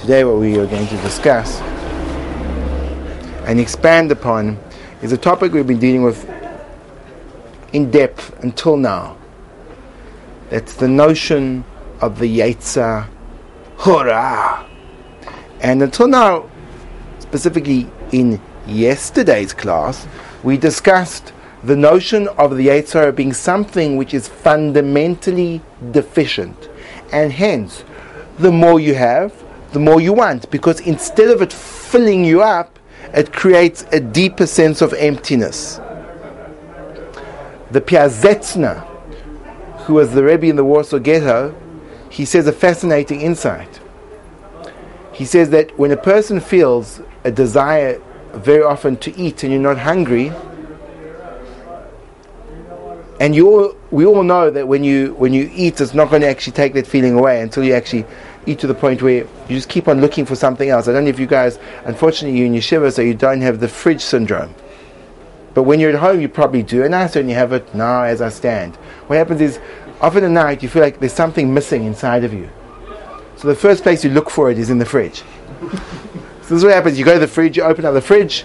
Today, what we are going to discuss and expand upon is a topic we've been dealing with in depth until now. That's the notion of the Yetzer Hora. And until now, specifically in yesterday's class, we discussed the notion of the Yetzer being something which is fundamentally deficient. And hence, the more you have, the more you want, because instead of it filling you up, it creates a deeper sense of emptiness. The Piazetzner, who was the Rebbe in the Warsaw Ghetto, he says a fascinating insight. He says that when a person feels a desire very often to eat and you're not hungry, and you all, we all know that when you when you eat, it's not going to actually take that feeling away until you actually eat to the point where you just keep on looking for something else. I don't know if you guys, unfortunately, you're in yeshiva, so you don't have the fridge syndrome. But when you're at home, you probably do, and I certainly have it now as I stand. What happens is, often at night, you feel like there's something missing inside of you. So the first place you look for it is in the fridge. so this is what happens: you go to the fridge, you open up the fridge,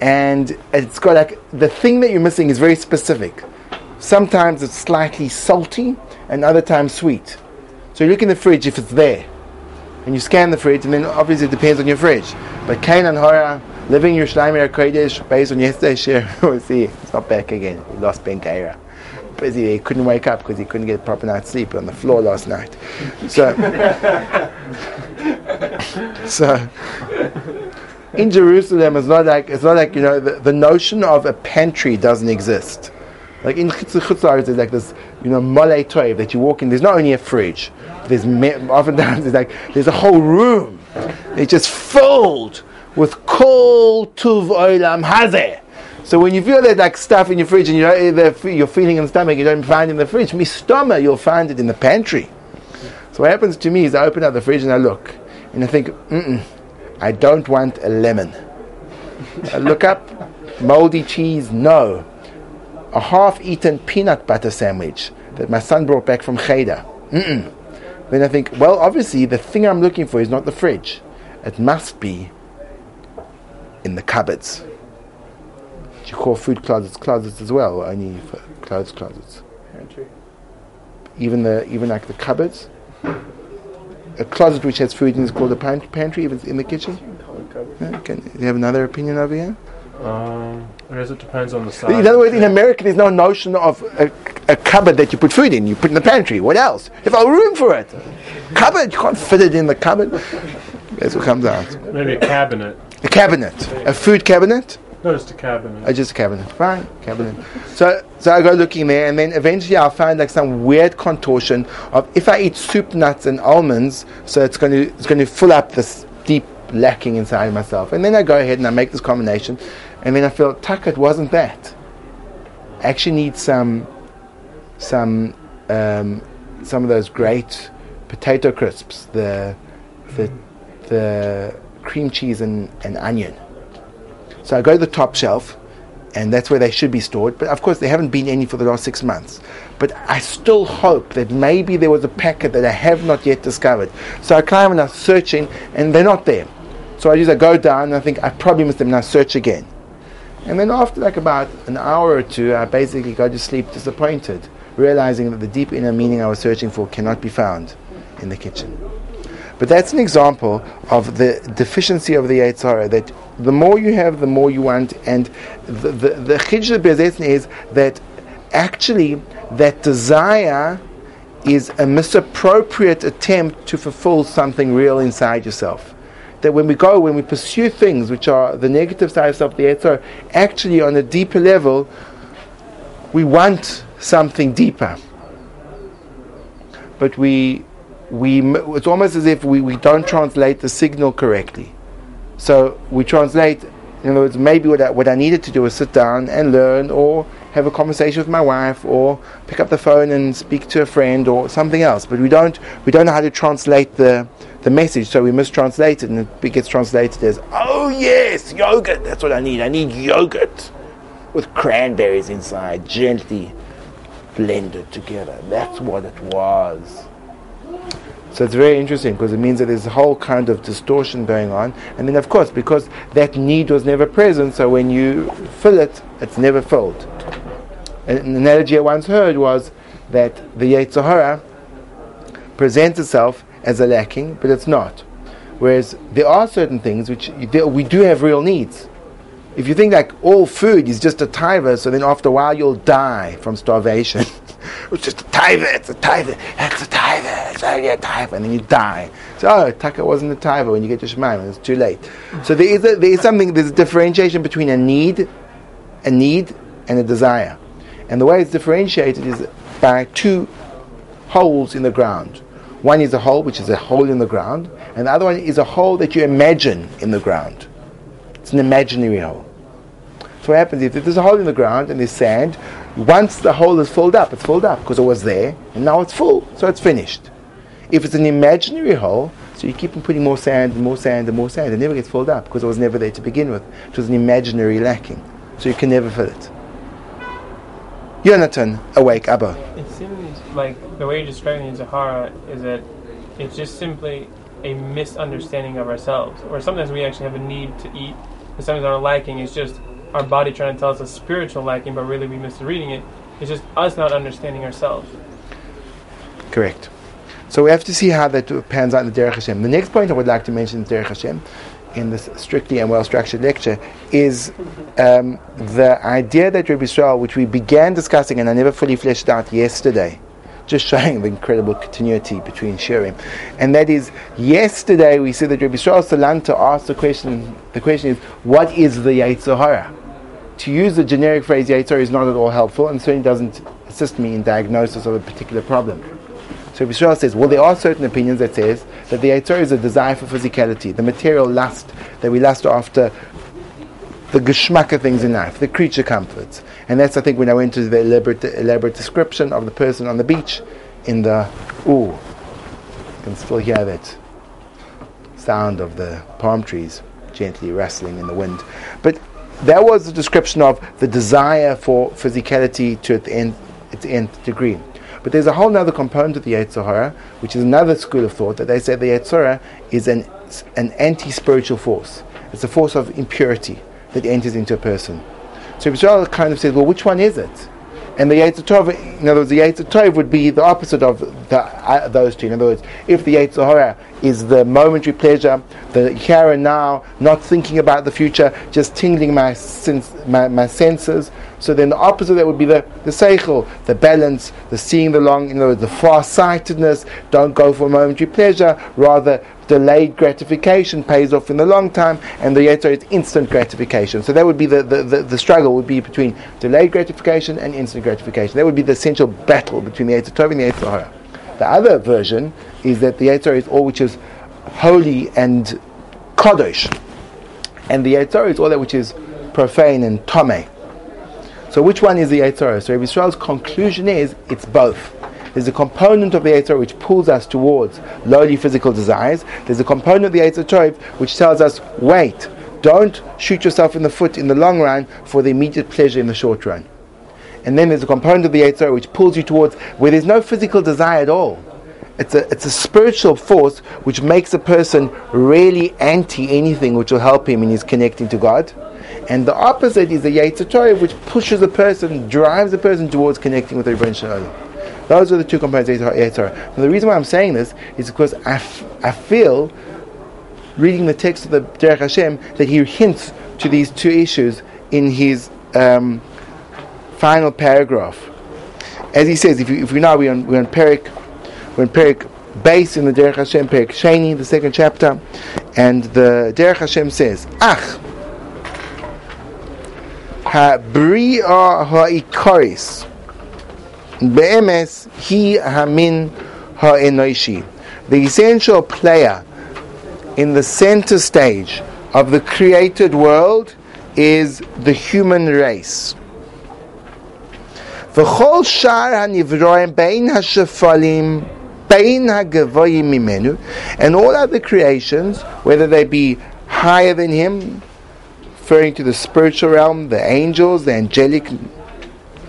and it's got like the thing that you're missing is very specific. Sometimes it's slightly salty, and other times sweet. So you look in the fridge if it's there, and you scan the fridge, and then obviously it depends on your fridge. But Cain and Hora, living your Shleimir Kodesh, based on yesterday's share, we'll see, it's not back again. He lost Ben Kaira. Busy, he couldn't wake up because he couldn't get proper night's sleep on the floor last night. So, so in Jerusalem, it's not like it's not like you know the, the notion of a pantry doesn't exist. Like in Chutz La'aretz, there's like this, you know, mole toiv that you walk in. There's not only a fridge. There's me- oftentimes there's like there's a whole room. It's just filled with kol tuv olam hazeh. So when you feel that like stuff in your fridge and you know, eh, you're feeling in the stomach, you don't find it in the fridge. Me stomach, you'll find it in the pantry. So what happens to me is I open up the fridge and I look, and I think, Mm-mm, I don't want a lemon. I look up, moldy cheese, no a half-eaten peanut butter sandwich that my son brought back from Cheder. Mm-mm. Then I think, well, obviously the thing I'm looking for is not the fridge. It must be in the cupboards. Do you call food closets closets as well, or only for clothes closets? Pantry. Even the even like the cupboards. A closet which has food in is called a pantry, if it's in the kitchen. Yeah, can, you have another opinion over here? Um, I guess it depends on the size. In other words, in America, there's no notion of a, a cupboard that you put food in. You put in the pantry. What else? There's no room for it. Cupboard, you can't fit it in the cupboard. That's what comes out. Maybe a cabinet. A cabinet, a food cabinet. No, just a cabinet. Uh, just a cabinet. Fine, cabinet. So, so I go looking there, and then eventually I'll find like some weird contortion of if I eat soup nuts and almonds, so it's going to it's going to fill up this deep lacking inside myself. And then I go ahead and I make this combination, and then I felt, tuck, it wasn't that. I actually need some, some, um, some of those great potato crisps, the, the, the cream cheese and, and onion. So I go to the top shelf, and that's where they should be stored. But of course, there haven't been any for the last six months. But I still hope that maybe there was a packet that I have not yet discovered. So I climb and I'm searching, and they're not there. So I just I go down and I think I probably missed them, and I search again. And then after like about an hour or two, I basically go to sleep disappointed, realizing that the deep inner meaning I was searching for cannot be found in the kitchen. But that's an example of the deficiency of the Yetzer Hara, that the more you have, the more you want. And the, the, the is that actually that desire is a misappropriate attempt to fulfill something real inside yourself. That when we go, when we pursue things which are the negative sides of the Yetzer Hara, actually on a deeper level, we want something deeper. But we we, it's almost as if we, we don't translate the signal correctly. So we translate, in other words, maybe what I, what I needed to do is sit down and learn or have a conversation with my wife or pick up the phone and speak to a friend or something else. But we don't, we don't know how to translate the, the message, so we mistranslate it and it gets translated as, oh yes, yogurt, that's what I need. I need yogurt with cranberries inside, gently blended together. That's what it was. So it's very interesting because it means that there's a whole kind of distortion going on. And then, of course, because that need was never present, so when you fill it, it's never filled. An analogy I once heard was that the Yetzer Hara presents itself as a lacking, but it's not. Whereas there are certain things which we do have real needs. If you think like all food is just a taiva, so then after a while you'll die from starvation. it's just a taiva, it's a taiva, it's a taiva, it's only a taiva, and then you die. So, oh, taka wasn't a taiva when you get to Shemaim, it's too late. So there is, a, there is something, there's a differentiation between a need, a need, and a desire. And the way it's differentiated is by two holes in the ground. One is a hole, which is a hole in the ground, and the other one is a hole that you imagine in the ground. It's an imaginary hole. So what happens if there's a hole in the ground and there's sand, once the hole is filled up, it's filled up because it was there, and now it's full, so it's finished. If it's an imaginary hole, so you keep on putting more sand and more sand and more sand, it never gets filled up because it was never there to begin with. It was an imaginary lacking, so you can never fill it. Jonathan, awake, Abba. It seems like the way you're describing the Yetzer Hara is that it's just simply a misunderstanding of ourselves. Or sometimes we actually have a need to eat, and sometimes our lacking is just our body trying to tell us a spiritual lacking, but really we misreading it. It's just us not understanding ourselves. Correct. So we have to see how that pans out in the Derech Hashem. The next point I would like to mention in the Derech Hashem in this strictly and well structured lecture is um, the idea that Rabbi Israel, which we began discussing and I never fully fleshed out yesterday, just showing the incredible continuity between Shirim. And that is, yesterday we said that Rabbi Israel Salanter asked the question, the question is, what is the Yetzer Hara? To use the generic phrase Yetzer is not at all helpful and certainly doesn't assist me in diagnosis of a particular problem. So Yisrael says, well, there are certain opinions that says that the Yetzer is a desire for physicality, the material lust that we lust after the geschmack of things in life, the creature comforts. And that's, I think, when I went to the elaborate, elaborate description of the person on the beach in the, ooh, you can still hear that sound of the palm trees gently rustling in the wind. But that was the description of the desire for physicality to its nth, its nth degree. But there's a whole other component of the Yetzer Hara, which is another school of thought, that they say the Yetzer Hara is an, an anti-spiritual force. It's a force of impurity that enters into a person. So Israel kind of says, well, which one is it? And the Yetzer Tov, in other words, the Yetzer Tov would be the opposite of the, uh, those two. In other words, if the Yetzer Hara is the momentary pleasure, the here and now, not thinking about the future, just tingling my, my, my senses, so then the opposite of that would be the, the seichel, the balance, the seeing the long, you know, the far-sightedness, don't go for momentary pleasure, rather delayed gratification pays off in the long time, and the yetzer is instant gratification. So that would be the, the, the, the, struggle would be between delayed gratification and instant gratification. That would be the essential battle between the yetzer tov and the yetzer hara. The other version is that the yetzer is all which is holy and kadosh, and the yetzer is all that which is profane and tame. So which one is the Yetzer So Rabbi Israel's conclusion is it's both. There's a component of the Yetzer which pulls us towards lowly physical desires. There's a component of the Yetzer which tells us, wait, don't shoot yourself in the foot in the long run for the immediate pleasure in the short run. And then there's a component of the Yetzer which pulls you towards where there's no physical desire at all. It's a, it's a spiritual force which makes a person really anti anything which will help him in his connecting to God. And the opposite is the Yetzer which pushes a person, drives a person towards connecting with the Rebbein Shalom. Those are the two components of Yetzer And the reason why I'm saying this is because I, f- I feel, reading the text of the Derech Hashem, that he hints to these two issues in his um, final paragraph. As he says, if you, if you know, we're on, we're on Perik, we're on Perik Beis in the Derech Hashem, Perik Sheni, the second chapter, and the Derech Hashem says, Ach, Habri'a ha'ikoris, be'emes hi hamin ha'enoishi. The essential player in the center stage of the created world is the human race. וכל שאר הנברואים בין השפלים בין הגבוהים ממנו and all other creations, whether they be higher than him, referring to the spiritual realm, the angels, the angelic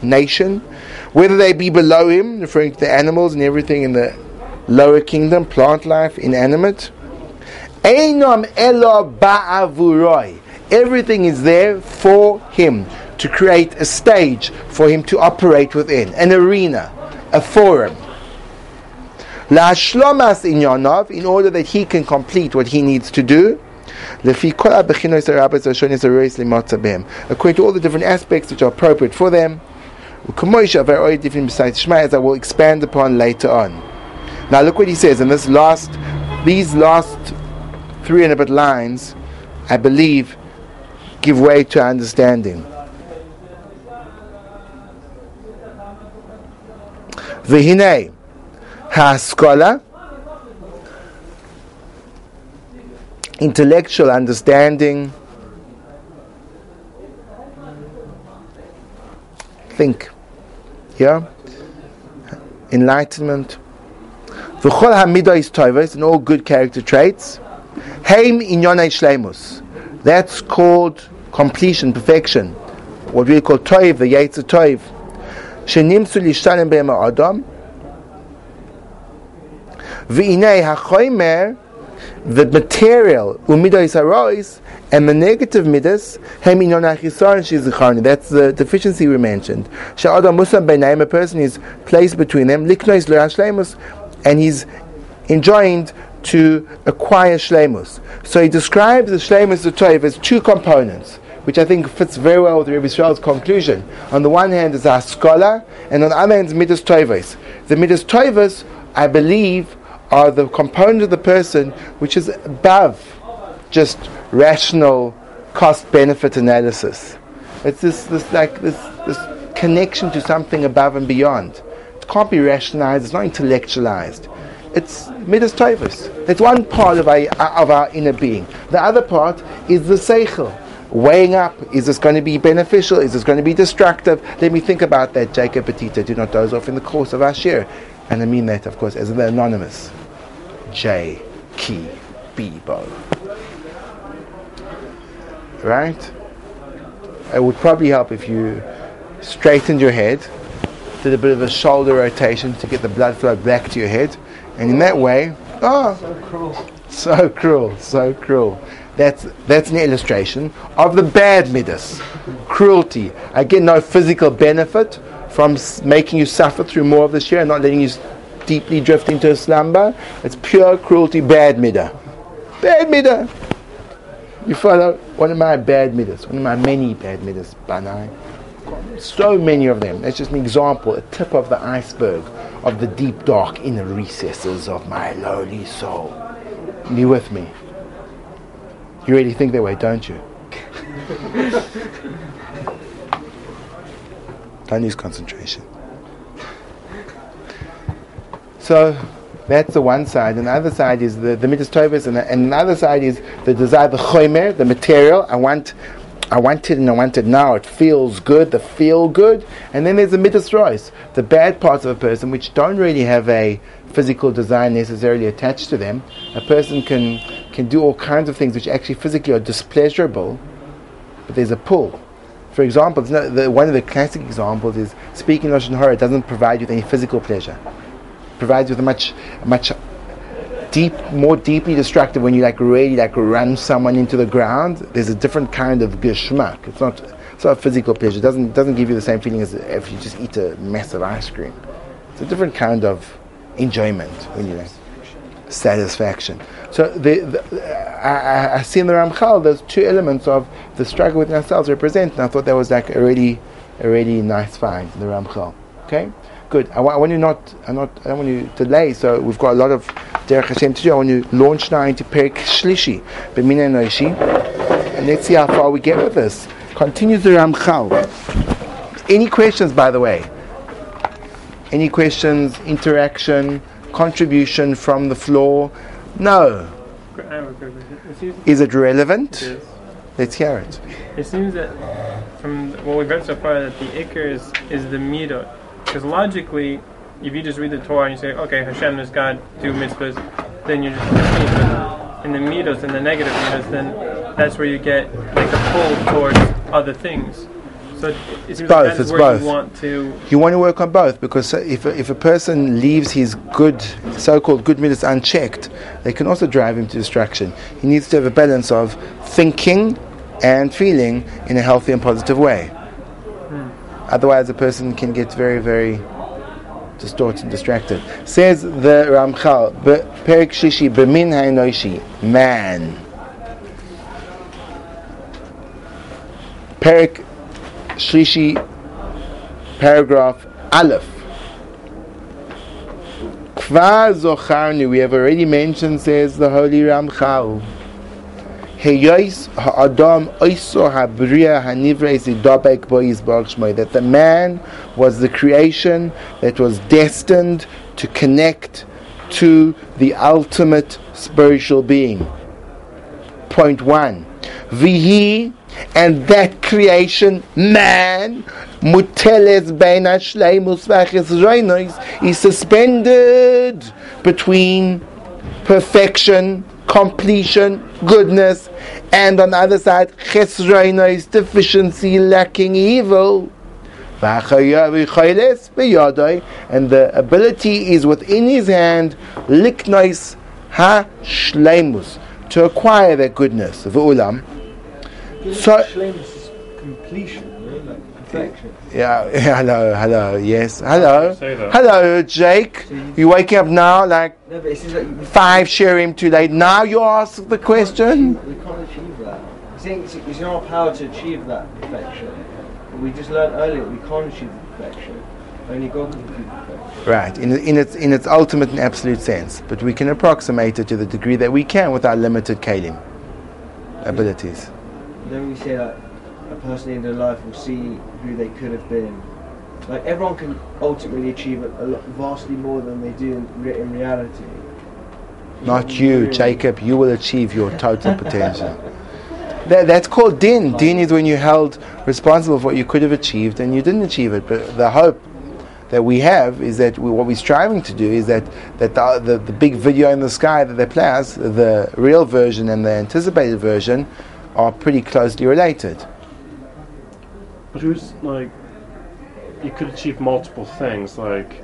nation, whether they be below him, referring to the animals and everything in the lower kingdom, plant life, inanimate. Einam elo ba'avuroi. Everything is there for him to create a stage for him to operate within, an arena, a forum. La'ashlomas inyanav, in order that he can complete what he needs to do. According to all the different aspects which are appropriate for them. As I will expand upon later on. Now look what he says in this last, these last three and a bit lines, I believe, give way to understanding. V'hinei ha'askola intellectual understanding. Think. Yeah. Enlightenment. V'chol ha'midos tovos and all good character traits. Heim inyonei shleimus that's called completion perfection. What we call toiv the yetzer toiv shenimsu lishtanem be'em adam v'inei ha'choimer the material umidas harois and the negative midas that's the deficiency we mentioned. sha'adam musam benaim a person is placed between them liknois le'ashleimus and he's enjoined to acquire shlemus. so he describes the shlemus of Toiv as two components which I think fits very well with Rabbi Israel's conclusion. On the one hand is our scholar, and on the other hand is midas. The midas I believe, are the component of the person which is above just rational cost benefit analysis. It's this, this like this, this connection to something above and beyond. It can't be rationalized, it's not intellectualized. It's midas. It's one part of our, of our inner being. The other part is the seichel. Weighing up, is this going to be beneficial? Is this going to be destructive? Let me think about that, Jacob Petita. Do not doze off in the course of our share. And I mean that, of course, as the anonymous. J. Key Bebo. Right? It would probably help if you straightened your head, did a bit of a shoulder rotation to get the blood flow back to your head, and in that way, oh, So cruel. so cruel, so cruel. That's that's an illustration of the bad midas, cruelty. I get no physical benefit from s- making you suffer through more of this year and not letting you s- deeply drift into slumber. It's pure cruelty, bad midah. Bad midah. You follow one of my bad midas, one of my many bad midas, Banai. So many of them. That's just an example, a tip of the iceberg of the deep, dark inner recesses of my lowly soul. You with me? You really think that way, don't you? don't lose concentration. So that's the one side, and the other side is the, the midas tovus, and, the, and another side is the desire, the chomer, the material. I want, I want it, and I want it now. It feels good, the feel good, and then there's the midas rois, the bad parts of a person which don't really have a physical design necessarily attached to them. A person can can do all kinds of things which actually physically are displeasurable, but there's a pull. For example, the, one of the classic examples is speaking lashon hara doesn't provide you with any physical pleasure It provides you with a much, much deep, more deeply destructive when you like really like run someone into the ground. There's a different kind of geschmack. It's not, it's not a physical pleasure. It doesn't doesn't give you the same feeling as if you just eat a massive ice cream. It's a different kind of enjoyment when you like satisfaction. So the, the, I, I- see in the Ramchal those two elements of the struggle within ourselves represent, and I thought that was like a really, a really nice find in the Ramchal. Okay, good. I, I want you not, I not, I don't want you to delay. So we've got a lot of Derech Hashem to do. I want you to launch now into Perik Shlishi, B'Mina Noishi, and let's see how far we get with this. Continues the Ramchal. Any questions, by the way? Any questions? Interaction? Contribution from the floor? No. I have a quick question. It seems, Is it relevant? it, is. Let's hear it. it seems that from what we've read so far that the ikar is, is the midot. Because logically, if you just read the Torah and you say, okay, Hashem is God, do mitzvahs, then you're just. In the midos, in the negative midos, then that's where you get like a pull towards other things. So it, it seems both, like it's where both. you want to. You want to work on both because if a, if a person leaves his good, so-called good midas unchecked, they can also drive him to distraction. He needs to have a balance of thinking and feeling in a healthy and positive way. Hmm. Otherwise, a person can get very, very distorted and distracted. Says the Ramchal, "Be- Perik Shishi, Bemin Hainoishi, man. Perik Shishi, paragraph Aleph. Kvar we have already mentioned, says the Holy Ramchal. Heyois ha'adam oiso habriya hanivreis idabek bo yizbarach shmoi. That the man was the creation that was destined to connect to the ultimate spiritual being. Point one. Vihi, and that creation, man, muteles bein hashleimus v'achesroinos, is suspended between perfection, completion, goodness, and on the other side, chesroinos, deficiency, lacking evil. And the ability is within his hand, liknois ha-shleimus, to acquire that goodness. V'ulam. So- Shlemus is completion, like perfection. Yeah, hello, hello, yes, hello. Hello, Jake. You waking up now like No, but it like five shirim too late. Now you ask the question? we can't achieve that. It's in, it's, it's in our power to achieve that perfection. We just learned earlier we can't achieve perfection. Only God can achieve perfection. Right, in, in, its, in its ultimate and absolute sense. But we can approximate it to the degree that we can with our limited kalim abilities. Then we say that a person in their life will see who they could have been. Like everyone can ultimately achieve a, a lot, vastly more than they do in, re- in reality. Not you, Really. Jacob. You will achieve your total potential. That, that's called din. Din is when you're held responsible for what you could have achieved and you didn't achieve it. But the hope that we have is that we, what we're striving to do is that, that the, the, the big video in the sky that they play us, the real version and the anticipated version, are pretty closely related. But who's like, you could achieve multiple things. Like,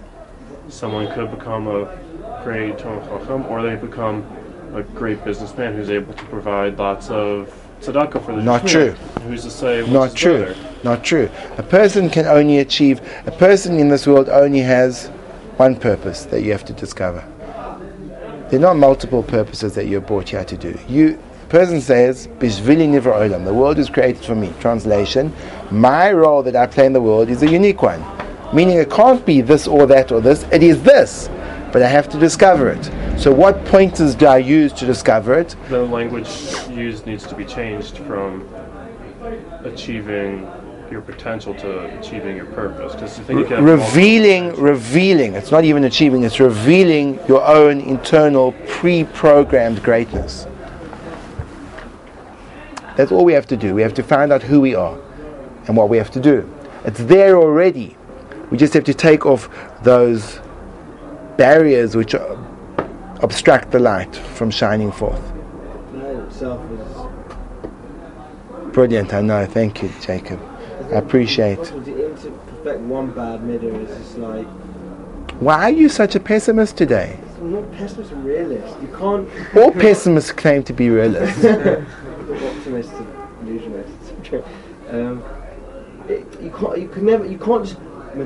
someone could become a great Chacham, or they become a great businessman who's able to provide lots of tzedakah for the Not true. Who's to say Not true. better? Not true. A person can only achieve, a person in this world only has one purpose that you have to discover. There are not multiple purposes that you're brought here to do. You, person says, Bishvili nivra olam, the world is created for me. Translation, my role that I play in the world is a unique one. Meaning it can't be this or that or this, it is this. But I have to discover it. So what pointers do I use to discover it? The language used needs to be changed from achieving your potential to achieving your purpose. Because you think you revealing, revealing. It's not even achieving. It's revealing your own internal pre-programmed greatness. That's all we have to do. We have to find out who we are and what we have to do. It's there already. We just have to take off those barriers which obstruct the light from shining forth. The itself is. Brilliant. I know. Thank you, Jacob. I appreciate. Possible to perfect one bad middle is just like. Why are you such a pessimist today? I'm not pessimist, I'm realist. You can't. All pessimists claim to be realists. optimist and illusionist. um, it, you can't. You can never. You can't just.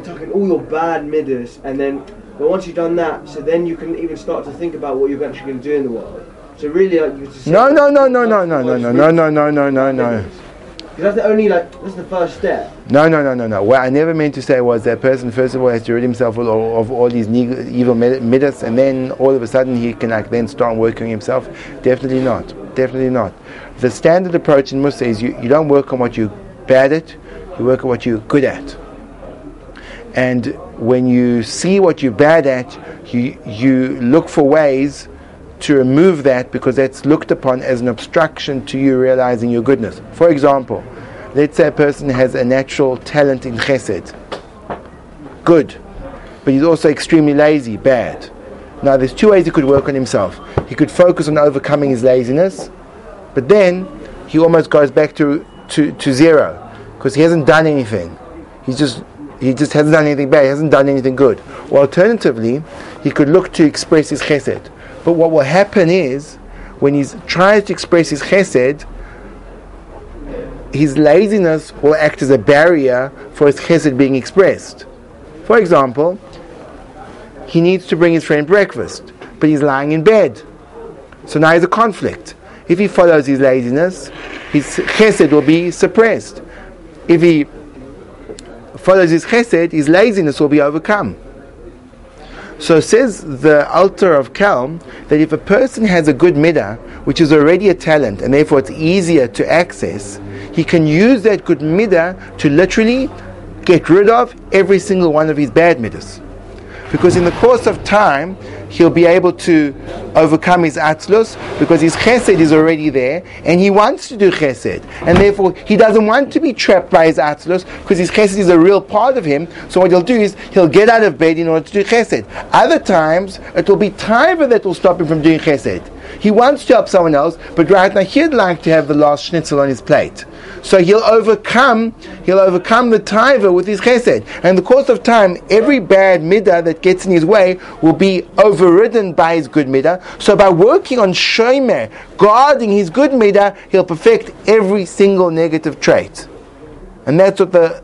Talking all your bad midas, and then. But once you've done that, so then you can even start to think about what you're actually going to do in the world. So really, like you just No, no, no, no, no, no, no, no, no, no, no, no, no, no. Because that's the only like that's the first step. No, no, no, no, no. What I never meant to say was that person, first of all, has to rid himself of all, of all these evil midas, and then all of a sudden he can like then start working himself. Definitely not. Definitely not. The standard approach in Mussar is you, you don't work on what you're bad at, you work on what you're good at. And when you see what you're bad at, you, you look for ways to remove that because that's looked upon as an obstruction to you realizing your goodness. For example, let's say a person has a natural talent in chesed. Good. But he's also extremely lazy, bad. Now, there's two ways he could work on himself. He could focus on overcoming his laziness, but then he almost goes back to, to, to zero. because he hasn't done anything. He's just he just hasn't done anything bad. He hasn't done anything good. Or alternatively, he could look to express his chesed. But what will happen is when he tries to express his chesed, his laziness will act as a barrier for his chesed being expressed. For example, he needs to bring his friend breakfast, but he's lying in bed. So now there's a conflict. If he follows his laziness, his chesed will be suppressed. If he follows his chesed, his laziness will be overcome. So says the Alter of Kelm that if a person has a good midah, which is already a talent, and therefore it's easier to access, he can use that good midah to literally get rid of every single one of his bad midas. Because in the course of time, he'll be able to overcome his atzlus because his chesed is already there and he wants to do chesed. And therefore, he doesn't want to be trapped by his atzlus because his chesed is a real part of him. So what he'll do is he'll get out of bed in order to do chesed. Other times, it will be taiva that will stop him from doing chesed. He wants to help someone else, but right now he'd like to have the last schnitzel on his plate. So he'll overcome, he'll overcome the taiva with his chesed. And in the course of time, every bad midah that gets in his way will be overridden by his good midah. So by working on shomer, guarding his good midah, he'll perfect every single negative trait. And that's what the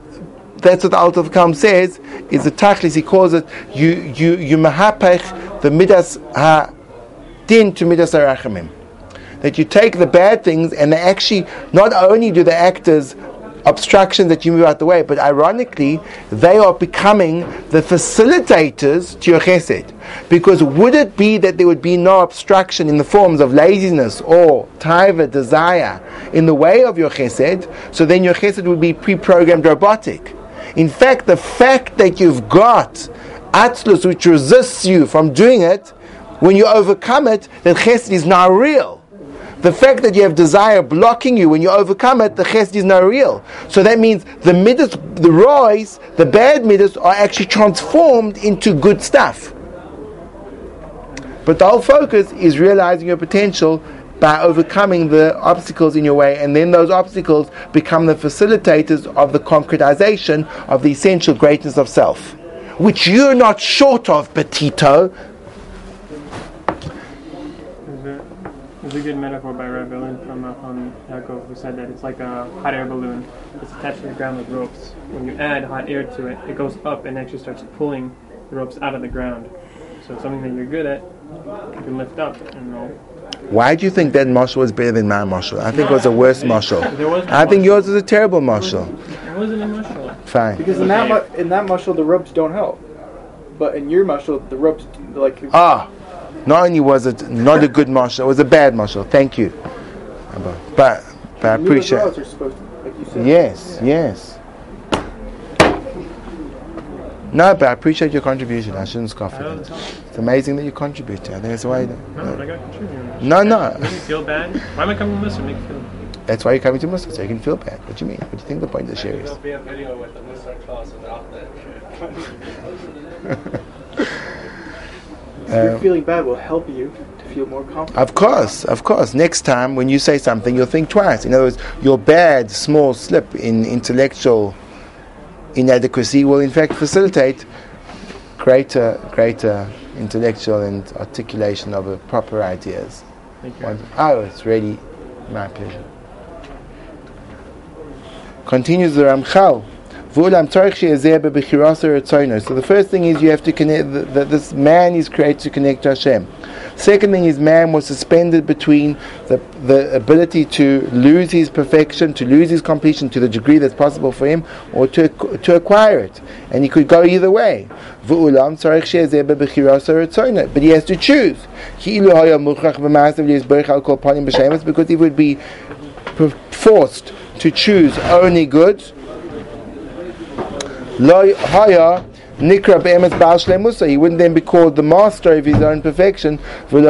that's what the Alter of Kelm says, is the tachlis, he calls it, you, you, you mahapech, the midas ha din to midas arachamim. That you take the bad things and they actually, not only do they act as obstructions that you move out the way, but ironically, they are becoming the facilitators to your chesed. Because would it be that there would be no obstruction in the forms of laziness or taiva, desire, in the way of your chesed, so then your chesed would be pre-programmed robotic. In fact, the fact that you've got atzlus which resists you from doing it, when you overcome it, that chesed is now real. The fact that you have desire blocking you, when you overcome it, the chesed is now real. So that means the midas, the rois, the bad midas, are actually transformed into good stuff. But the whole focus is realizing your potential by overcoming the obstacles in your way, and then those obstacles become the facilitators of the concretization of the essential greatness of self, which you're not short of, Petito. There's a, there's a good metaphor by Rav Ellen from uh, um, Yaakov who said that it's like a hot air balloon. It's attached to the ground with ropes. When you add hot air to it, it goes up and actually starts pulling the ropes out of the ground. So it's something that you're good at, you can lift up and all. Why do you think that mashal was better than my mashal? I think it was a worse mashal. There was I think yours was a terrible mashal. It wasn't emotional. Fine. Because in that mu- in that muscle the ropes don't help, but in your muscle the ropes like Ah, not only was it not a good mashal, it was a bad mashal. Thank you. But, but I you appreciate. are supposed to, like you said. Yes, yes. No, but I appreciate your contribution. I shouldn't scoff at it. It's amazing that you contribute. I think that's why. No, I got contributed. No, no. Make you feel bad? Why am I coming with this? Make you feel That's why you're coming to Muslim, so you can feel bad. What do you mean? What do you think the point of the share is? be a video with the Muslim class without that shit. Your uh, feeling bad will help you to feel more confident. Of course, of course. Next time when you say something, you'll think twice. In other words, your bad small slip in intellectual inadequacy will in fact facilitate greater, greater intellectual and articulation of the proper ideas. Thank you. One- Oh, it's really my pleasure. Continues the Ramchal. So the first thing is you have to connect, that this man is created to connect to Hashem. Second thing is man was suspended between the, the ability to lose his perfection, to lose his completion to the degree that's possible for him, or to, to acquire it. And he could go either way. But he has to choose. Because he would be forced to choose only good. Lo haya Nikra be'emes Baal Shlemusa, he wouldn't then be called the master of his own perfection. And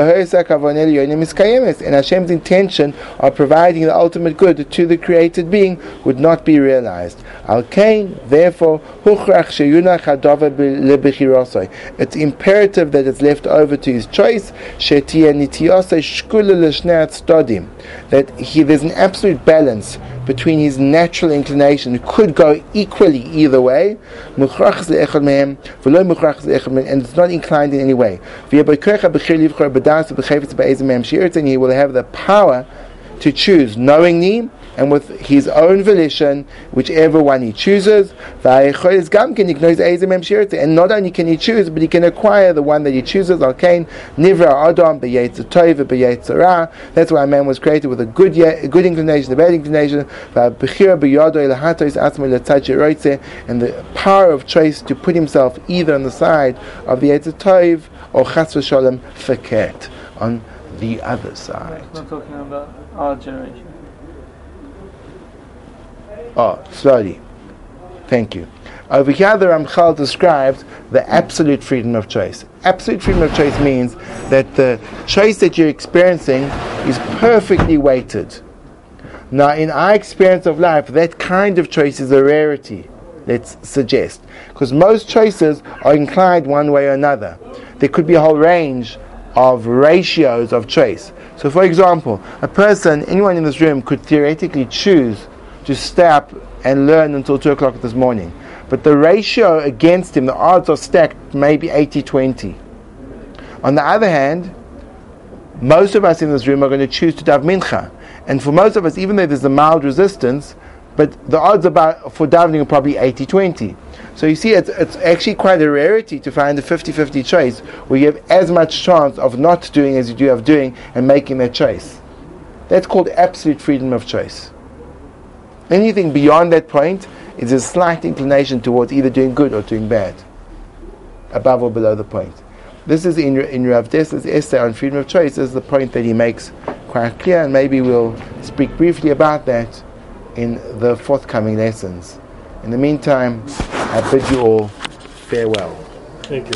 Hashem's intention of providing the ultimate good to the created being would not be realized. Al Kain, therefore. It's imperative that it's left over to his choice. That he, there's an absolute balance between his natural inclination, it could go equally either way, and it's not inclined in any way. He will have the power to choose knowingly and with his own volition, whichever one he chooses. And not only can he choose, but he can acquire the one that he chooses. That's why man was created with a good, a good inclination, a bad inclination, and the power of choice to put himself either on the side of the Yetzer Tov or Chas v'Shalom Feket on the other side. We're talking about our generation. Oh, slowly. Thank you. Over here, the Ramchal describes the absolute freedom of choice. Absolute freedom of choice means that the choice that you're experiencing is perfectly weighted. Now, in our experience of life, that kind of choice is a rarity, let's suggest. Because most choices are inclined one way or another. There could be a whole range of ratios of choice. So, for example, a person, anyone in this room, could theoretically choose to stay up and learn until 2 o'clock this morning. But the ratio against him, the odds are stacked maybe 80 20. On the other hand, most of us in this room are going to choose to daven mincha. And for most of us, even though there's a mild resistance, but the odds about for davening are probably 80 20. So you see, it's, it's actually quite a rarity to find a 50 50 choice where you have as much chance of not doing as you do of doing and making that choice. That's called absolute freedom of choice. Anything beyond that point is a slight inclination towards either doing good or doing bad, above or below the point. This is in, in Rav Dessler's essay on freedom of choice, this is the point that he makes quite clear, and maybe we'll speak briefly about that in the forthcoming lessons. In the meantime, I bid you all farewell. Thank you.